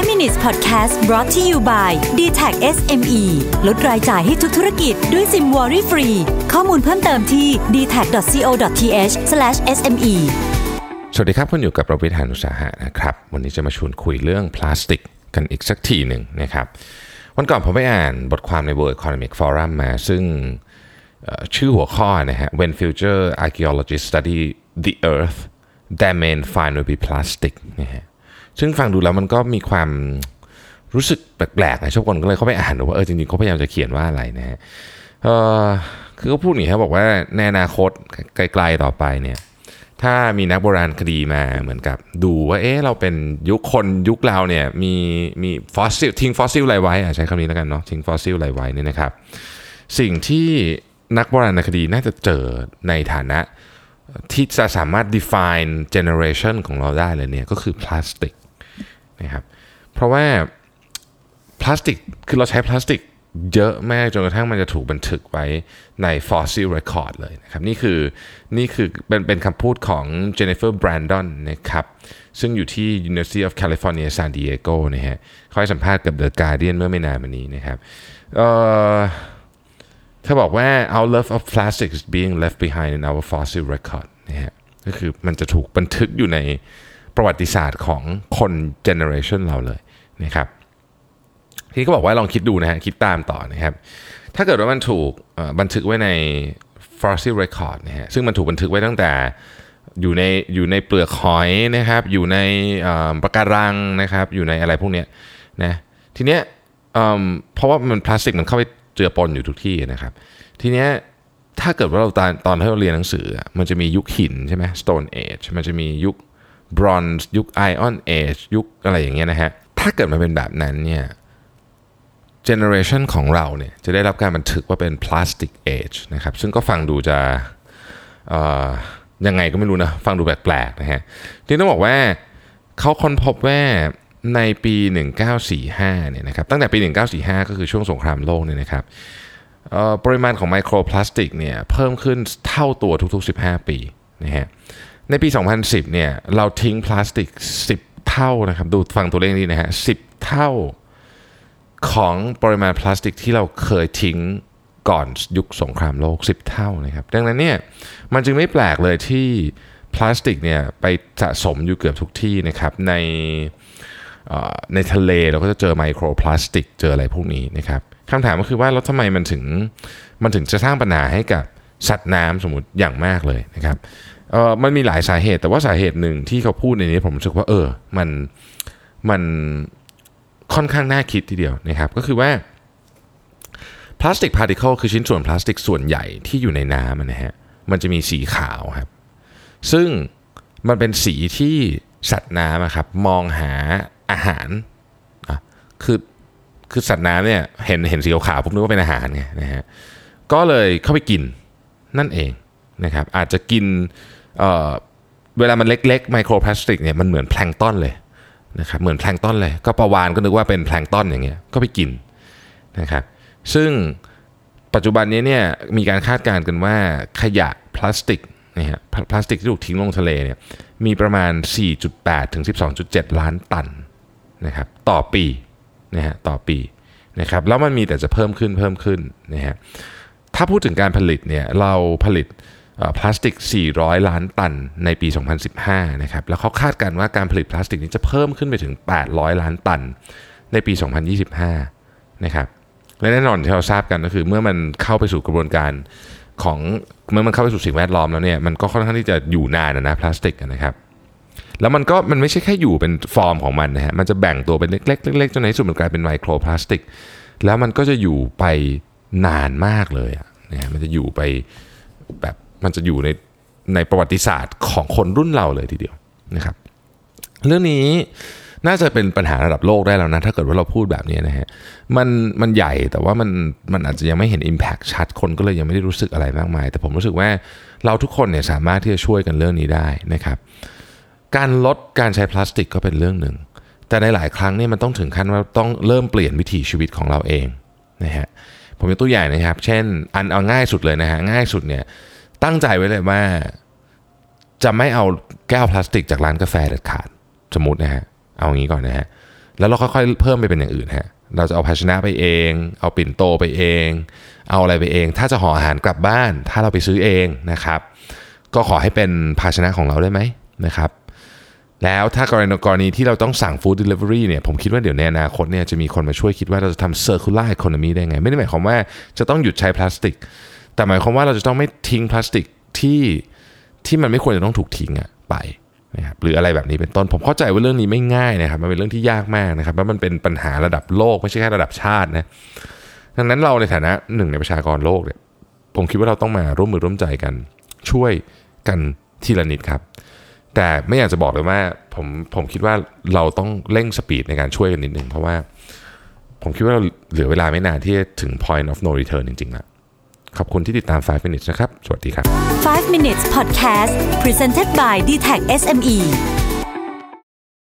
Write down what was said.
5 minutes podcast brought to you by d t a c SME ลดรายจ่ายให้ทุกธุรกิจด้วยซิมวอรี่ฟรี ข้อมูลเพิ่มเติมที่ d t a c c o t h s m e สวัสดีครับคุณอยู่กับประวิทยานุสาหะนะครับ วันนี้จะมาชวนคุยเรื่องพลาสติกกันอีกสักทีหนึ่งนะครับ วันก่อนผมไปอ่านบทความใน World Economic Forum มา ซึ่งชื่อหัวข้อนะฮะ When Future Archaeologists Study the Earth Their Main Find Will Be Plastic นะฮะ ซึ่งฟังดูแล้วมันก็มีความรู้สึกแปลกๆนะครับผมก็เลยเข้าไปอ่านดูว่าเออจริงๆเขาพยายามจะเขียนว่าอะไรนะฮะคือเขาพูดอย่างนี้ครับบอกว่าในอนาคตไกลๆต่อไปเนี่ยถ้ามีนักโบราณคดีมาเหมือนกับ ดูว่าเอ๊ะเราเป็นยุคคนยุคเราเนี่ยมีมีฟอสซิลทิ้งฟอสซิลอะไรไว้ใช้คำนี้แล้วกันเนาะทิ้งฟอสซิลอะไรไว้นี่นะครับ สิ่งที่นักโบราณคดีน่าจะเจอในฐานะที่จะสามารถ define generation ของเราได้เลยเนี่ยก็คือพลาสติก นะครับ เพราะว่าพลาสติกคือเราใช้พลาสติกเยอะมากจนกระทั่งมันจะถูกบันทึกไว้ใน fossil record เลยนะครับนี่คือนี่คือเป็นเป็นคำพูดของ Jennifer Brandon นะครับซึ่งอยู่ที่ University of California San Diego นะฮะเขาให้สัมภาษณ์กับ The Guardian เมื่อไม่นานมานี้นะครับเอ่อเธอบอกว่า our love of plastic is being left behind in our fossil record นะฮะก็คือมันจะถูกบันทึกอยู่ใน ประวัติศาสตร์ของคน generation เราเลยนะครับทีนี้ก็บอกว่าลองคิดดูนะฮะคิดตามต่อนะครับ ถ้าเกิดว่ามันถูกบันทึกไว้ใน fossil record นะฮะซึ่งมันถูกบันทึกไว้ตั้งแต่อยู่ในอยู่ในเปลือกหอยนะครับอยู่ในเอ่อปะการังนะครับอยู่ในอะไรพวกเนี้ยนะทีเนี้ยเพราะว่ามันพลาสติกมันเข้าไปเจือปนอยู่ทุกที่นะครับ ทีเนี้ยถ้าเกิดว่าเราตอนตอนที่เราเรียนหนังสือ มันจะมียุคหินใช่ไหม Stone Age มันจะมียุค Bronze ยุค Iron Age ยุคอะไรอย่างเงี้ยนะฮะ ถ้าเกิดมันเป็นแบบนั้นเนี่ย generation ของเราเนี่ยจะได้รับการบันทึกว่าเป็น plastic age นะครับซึ่งก็ฟังดูจะเอ่ยังไงก็ไม่รู้นะ ฟังดูแปลกๆนะฮะที่ต้องบอกว่าเขาค้นพบว่าในปี 1945เนี่ยนะครับตั้งแต่ปี 1945 ก็คือช่วงสงครามโลกเนี่ยนะครับปริมาณของไมโครพลาสติกเนี่ยเพิ่มขึ้นเท่าตัวทุกๆ 15 ปีนะฮะ ในปี 2010 เนี่ยเราทิ้งพลาสติก 10 เท่านะครับ ดูฟังตัวเลขนี้นะฮะ 10 เท่าของปริมาณพลาสติกที่เราเคยทิ้งก่อนยุคสงครามโลก 10 เท่านะครับ ดังนั้นเนี่ยมันจึงไม่แปลกเลยที่พลาสติกเนี่ยไปสะสมอยู่เกือบทุกที่นะครับในในทะเลเราก็จะเจอไมโครพลาสติกเจออะไรพวกนี้นะครับคำถามก็คือว่าแล้วทำไมมันถึงมันถึงจะสร้างปัญหาให้กับสัตว์น้ำสมมติอย่างมากเลยนะครับ เอ่อมันมีหลายสาเหตุ แต่ว่าสาเหตุหนึ่งที่เขาพูดในนี้ผมรู้สึกว่าเออมันมันค่อนข้างน่าคิดทีเดียวนะครับก็คือว่า plastic particle คือชิ้นส่วนพลาสติกส่วนใหญ่ที่อยู่ในน้ำนะฮะมันจะมีสีขาวครับ ซึ่งมันเป็นสีที่สัตว์น้ำอะครับมองหาอาหารคือคือสัตว์น้ำเนี่ยเห็นเห็นสีขาวผมนึกว่าเป็นอาหารไงนะฮะก็เลยเข้าไปกินนั่นเองนะครับอาจจะกิน เวลามันเล็กๆไมโครพลาสติกเนี่ยมันเหมือนแพลงก์ตอนเลยนะครับเหมือนแพลงต้นเลย ก็ประวานก็นึกว่าเป็นแพลงต้นอย่างเงี้ยก็ไปกินนะครับซึ่งปัจจุบันนี้เนี่ยมีการคาดการณ์กันว่าขยะพลาสติกนะฮะพลาสติกที่ถูกทิ้งลงทะเลเนี่ยมีประมาณ 4.8 ถึง 12.7 ล้านตันนะครับต่อปีนะฮะต่อปีนะครับแล้วมันมีแต่จะเพิ่มขึ้นเพิ่มขึ้นนะฮะถ้าพูดถึงการผลิตเนี่ยเราผลิต พลาสติก 400 ล้านตันในปี 2015 นะครับ แล้วเขาคาดการณ์ว่าการผลิตพลาสติกนี้จะเพิ่มขึ้นไปถึง 800 ล้านตันในปี 2025 นะครับ และแน่นอนที่เราทราบกันก็คือเมื่อมันเข้าไปสู่กระบวนการของเมื่อมันเข้าไปสู่สิ่งแวดล้อมแล้วเนี่ย มันก็ค่อนข้างที่จะอยู่นานนะนะพลาสติกนะครับ แล้วมันก็มันไม่ใช่แค่อยู่เป็นฟอร์มของมันนะฮะ มันจะแบ่งตัวเป็นเล็กๆเล็กๆจนในที่สุดมันกลายเป็นไมโครพลาสติก แล้วมันก็จะอยู่ไปนานมากเลยอะนะฮะมันจะอยู่ไปแบบ มันจะอยู่ในในประวัติศาสตร์ของคนรุ่นเราเลยทีเดียวนะครับ เรื่องนี้น่าจะเป็นปัญหาระดับโลกได้แล้วนะ ถ้าเกิดว่าเราพูดแบบนี้นะฮะมันมันใหญ่แต่ว่ามันมันอาจจะยังไม่เห็น Impact ชัดคนก็เลยยังไม่ได้รู้สึกอะไรมากมาย แต่ผมรู้สึกว่าเราทุกคนเนี่ยสามารถที่จะช่วยกันเรื่องนี้ได้นะครับ การลดการใช้พลาสติกก็เป็นเรื่องหนึ่ง แต่ในหลายครั้งเนี่ยมันต้องถึงขั้นว่าต้องเริ่มเปลี่ยนวิถีชีวิตของเราเองนะฮะผมยกตัวอย่างนะครับ เช่น อันเอาง่ายสุดเลยนะฮะง่ายสุดเนี่ย ตั้งใจไว้เลยว่า จะไม่เอาแก้วพลาสติกจากร้านกาแฟเด็ดขาดสมมตินะฮะเอาอย่างนี้ก่อนนะฮะแล้วเราค่อยๆเพิ่มไปเป็นอย่างอื่นฮะเราจะเอาภาชนะไปเอง เอาปิ่นโตไปเอง เอาอะไรไปเอง ถ้าจะห่ออาหารกลับบ้าน ถ้าเราไปซื้อเองนะครับ ก็ขอให้เป็นภาชนะของเราได้ไหมนะครับแล้วถ้ากรณีกรณีที่เราต้องสั่งฟู้ดเดลิเวอรี่เนี่ยผมคิดว่าเดี๋ยวในอนาคตเนี่ยจะมีคนมาช่วยคิดว่าเราจะทำ circular economy ได้ไง ไม่ได้หมายความว่าจะต้องหยุดใช้พลาสติก แต่หมายความว่าเราจะต้องไม่ทิ้งพลาสติกที่ที่มันไม่ควรจะต้องถูกทิ้งอะไปนะครับหรืออะไรแบบนี้เป็นต้นผมเข้าใจว่าเรื่องนี้ไม่ง่ายนะครับ มันเป็นเรื่องที่ยากมากนะครับแล้วมันเป็นปัญหาระดับโลกไม่ใช่แค่ระดับชาตินะดังนั้นเราในฐานะหนึ่งในประชากรโลกเนี่ยผมคิดว่าเราต้องมาร่วมมือร่วมใจกัน ช่วยกันทีละนิดครับ แต่ไม่อยากจะบอกเลยว่าผมผมคิดว่าเราต้องเร่งสปีดในการช่วยกันนิดหนึ่งเพราะว่า ผมคิดว่าเราเหลือเวลาไม่นานที่จะถึง point of no return จริงๆแล้ว ขอบคุณที่ติดตาม 5 minutes นะครับ สวัสดีครับ 5 minutes podcast presented by d t e c h SME